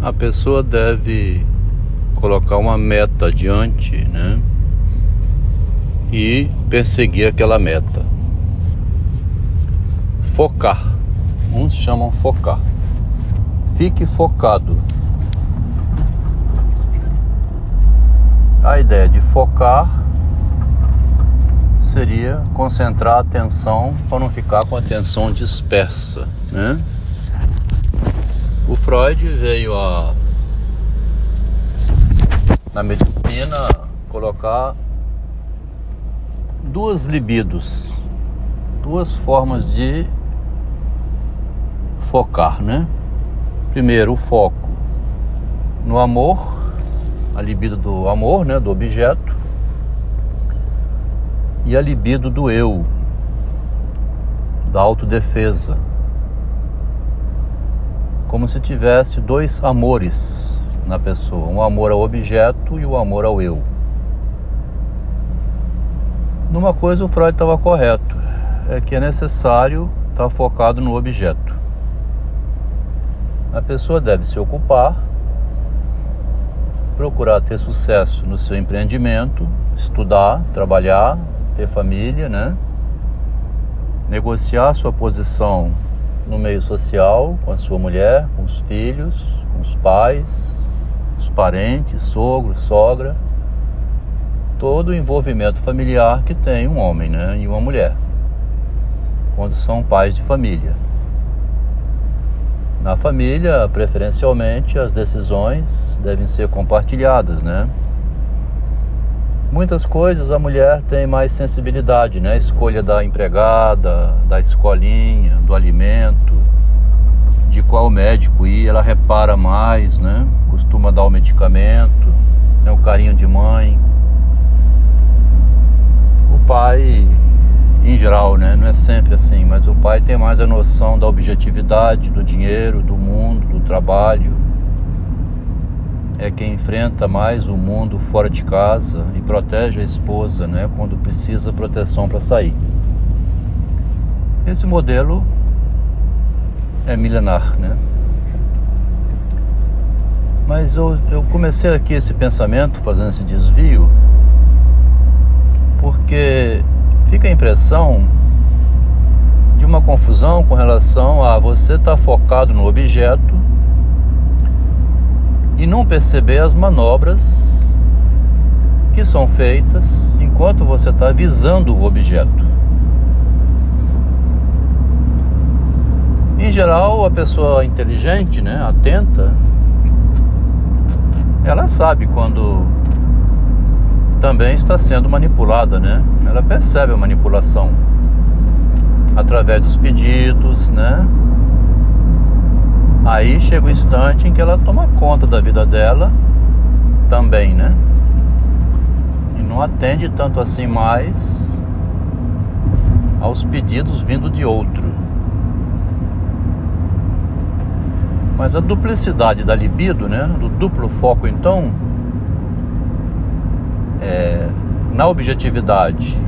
a pessoa deve colocar uma meta adiante, né? E perseguir aquela meta. Focar. Uns chamam focar. Fique focado. A ideia de focar seria concentrar a atenção para não ficar com a atenção dispersa, né? O Freud veio a na medicina colocar duas libidos, duas formas de focar, né? Primeiro, o foco no amor, a libido do amor, né, do objeto, e a libido do eu, da autodefesa. Como se tivesse dois amores na pessoa, um amor ao objeto e o um amor ao eu. Numa coisa o Freud estava correto, é que é necessário estar focado no objeto. A pessoa deve se ocupar, procurar ter sucesso no seu empreendimento, estudar, trabalhar, ter família, né? Negociar sua posição no meio social com a sua mulher, com os filhos, com os pais, os parentes, sogro, sogra, todo o envolvimento familiar que tem um homem, né, e uma mulher, quando são pais de família. Na família, preferencialmente, as decisões devem ser compartilhadas, né? Muitas coisas a mulher tem mais sensibilidade, né? A escolha da empregada, da escolinha, do alimento, de qual médico ir, ela repara mais, né? Costuma dar o medicamento, né? o carinho de mãe. O pai, em geral, né? Não é sempre assim, mas o pai tem mais a noção da objetividade, do dinheiro, do mundo, do trabalho é quem enfrenta mais o mundo fora de casa e protege a esposa, né, quando precisa proteção para sair. Esse modelo é milenar, né? Mas eu, eu comecei aqui esse pensamento, fazendo esse desvio, porque fica a impressão de uma confusão com relação a você estar tá focado no objeto não perceber as manobras que são feitas enquanto você está visando o objeto. Em geral, a pessoa inteligente, né, atenta, ela sabe quando também está sendo manipulada, né? Ela percebe a manipulação através dos pedidos, né? Aí chega o instante em que ela toma conta da vida dela também, né? E não atende tanto assim mais aos pedidos vindo de outro. Mas a duplicidade da libido, né? Do duplo foco, então, é, na objetividade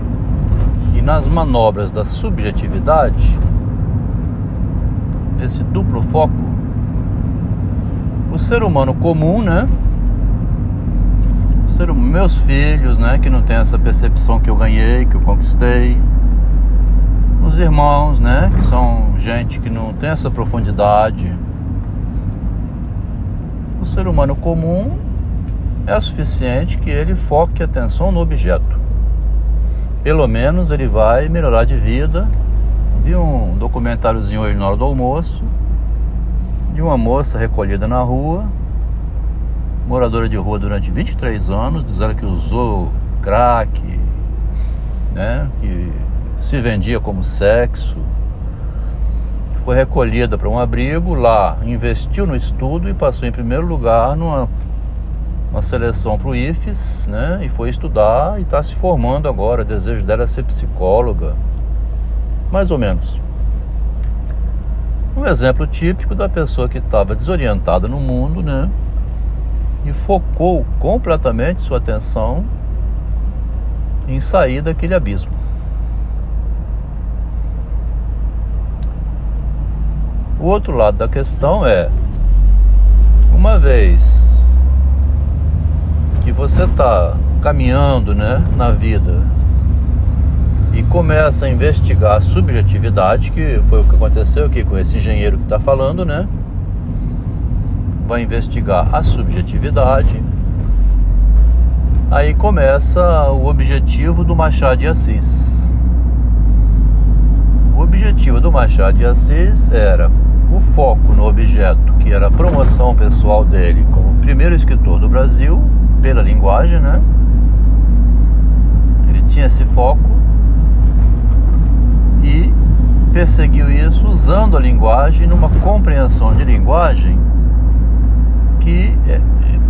e nas manobras da subjetividade, esse duplo foco o ser humano comum, né? Ser, meus filhos, né? Que não tem essa percepção que eu ganhei, que eu conquistei. Os irmãos, né? Que são gente que não tem essa profundidade. O ser humano comum é suficiente que ele foque atenção no objeto. Pelo menos ele vai melhorar de vida. Vi um documentáriozinho hoje na hora do almoço de uma moça recolhida na rua, moradora de rua durante 23 anos, dizendo que usou crack, né, que se vendia como sexo. Foi recolhida para um abrigo, lá investiu no estudo e passou em primeiro lugar numa uma seleção para o IFES, né, e foi estudar e está se formando agora. O desejo dela é ser psicóloga, mais ou menos. Um exemplo típico da pessoa que estava desorientada no mundo, né? E focou completamente sua atenção em sair daquele abismo. O outro lado da questão é Uma vez que você está caminhando né, na vida e começa a investigar a subjetividade, que foi o que aconteceu aqui com esse engenheiro que está falando, né? Vai investigar a subjetividade. Aí começa o objetivo do Machado de Assis. O objetivo do Machado de Assis era o foco no objeto, que era a promoção pessoal dele como primeiro escritor do Brasil, pela linguagem, né? Ele tinha esse foco e perseguiu isso usando a linguagem numa compreensão de linguagem que é,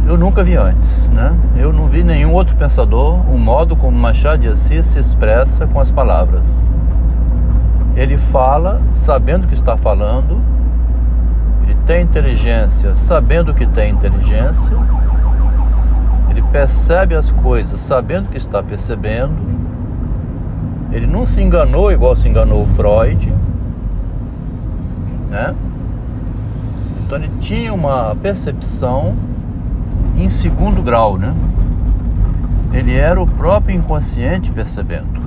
eu nunca vi antes, né? Eu não vi nenhum outro pensador, o modo como Machado de Assis se expressa com as palavras. Ele fala sabendo que está falando, ele tem inteligência sabendo que tem inteligência, ele percebe as coisas sabendo que está percebendo, ele não se enganou igual se enganou Freud, né? Então ele tinha uma percepção em segundo grau, né? Ele era o próprio inconsciente percebendo.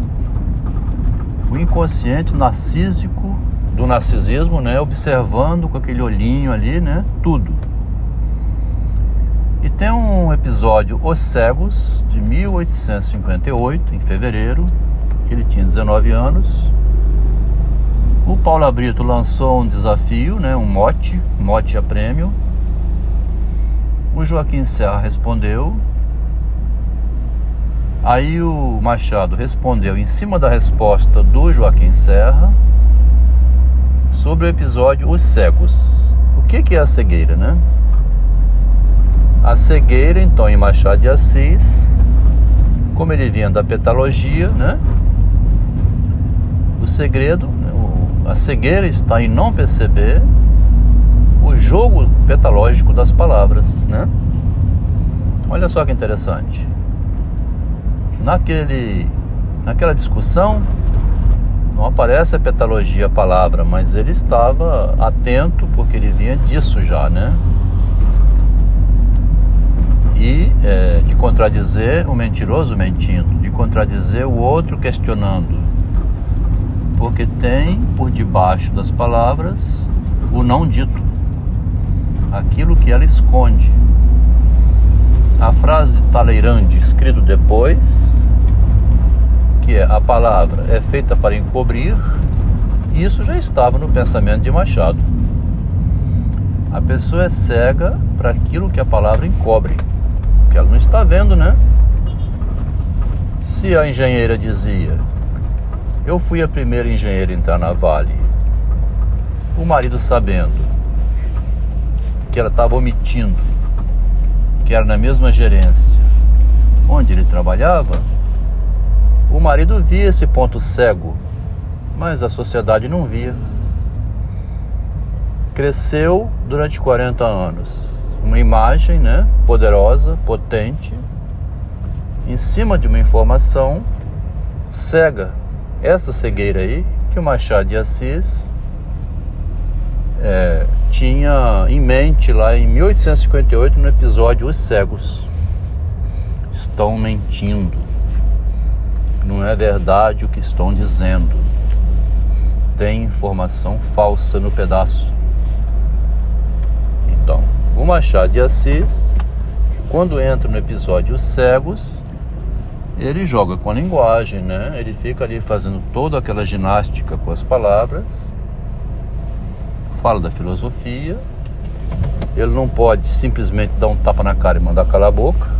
O inconsciente narcísico do narcisismo, né? Observando com aquele olhinho ali, né? Tudo. E tem um episódio Os Cegos, de 1858, em fevereiro, ele tinha 19 anos. O Paulo Brito lançou um desafio, né, um mote, mote a prêmio. O Joaquim Serra respondeu. Aí o Machado respondeu em cima da resposta do Joaquim Serra sobre o episódio Os Cegos. O que, que é a cegueira, né? A cegueira, então, em Machado de Assis, como ele vinha da petalogia, né? Segredo, a cegueira está em não perceber o jogo petalógico das palavras, né? Olha só que interessante. Naquele, naquela discussão, não aparece a petalogia a palavra, mas ele estava atento porque ele vinha disso já, né? E é, de contradizer o mentiroso mentindo, de contradizer o outro questionando porque tem por debaixo das palavras o não dito, aquilo que ela esconde. A frase de Talleyrand, escrito depois, que é a palavra é feita para encobrir, isso já estava no pensamento de Machado. A pessoa é cega para aquilo que a palavra encobre, que ela não está vendo, né? Se a engenheira dizia eu fui a primeira engenheira a entrar na Vale. O marido sabendo que ela estava omitindo, que era na mesma gerência onde ele trabalhava, o marido via esse ponto cego, mas a sociedade não via. Cresceu durante 40 anos uma imagem né, poderosa, potente, em cima de uma informação cega essa cegueira aí que o Machado de Assis é, tinha em mente lá em 1858 no episódio Os Cegos. Estão mentindo. Não é verdade o que estão dizendo. Tem informação falsa no pedaço. Então, o Machado de Assis, quando entra no episódio Os Cegos, ele joga com a linguagem, né? Ele fica ali fazendo toda aquela ginástica com as palavras, fala da filosofia. Ele não pode simplesmente dar um tapa na cara e mandar calar a boca,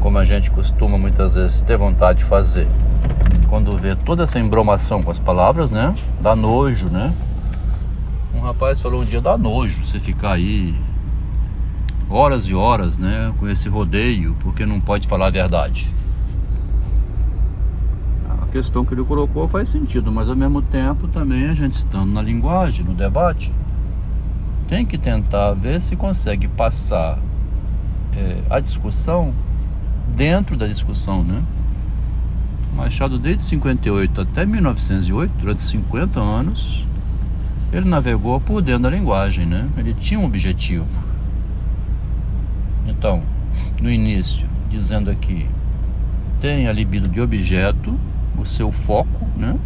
como a gente costuma muitas vezes ter vontade de fazer. Quando vê toda essa embromação com as palavras, né? Dá nojo, né? Um rapaz falou um dia, dá nojo você ficar aí horas e horas, né? Com esse rodeio, porque não pode falar a verdade questão que ele colocou faz sentido, mas ao mesmo tempo também a gente estando na linguagem, no debate, tem que tentar ver se consegue passar é, a discussão dentro da discussão, né? Machado desde 58 até 1908, durante 50 anos, ele navegou por dentro da linguagem, né? Ele tinha um objetivo. Então, no início, dizendo aqui, tem a libido de objeto, o seu foco, né?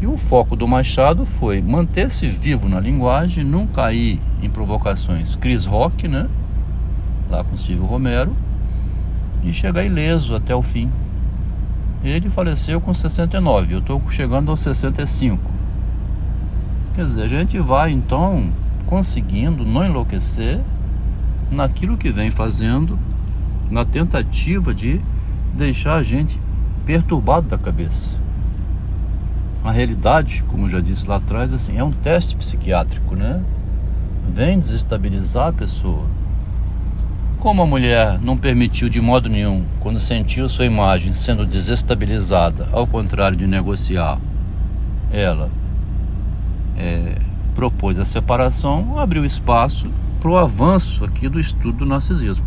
E o foco do Machado foi manter-se vivo na linguagem, não cair em provocações Chris Rock, né? Lá com Steve Romero, e chegar ileso até o fim. Ele faleceu com 69, eu estou chegando aos 65. Quer dizer, a gente vai então conseguindo não enlouquecer naquilo que vem fazendo, na tentativa de deixar a gente perturbado da cabeça. A realidade, como já disse lá atrás, assim, é um teste psiquiátrico, né? Vem desestabilizar a pessoa. Como a mulher não permitiu de modo nenhum, quando sentiu sua imagem sendo desestabilizada, ao contrário de negociar, ela é, propôs a separação, abriu espaço para o avanço aqui do estudo do narcisismo.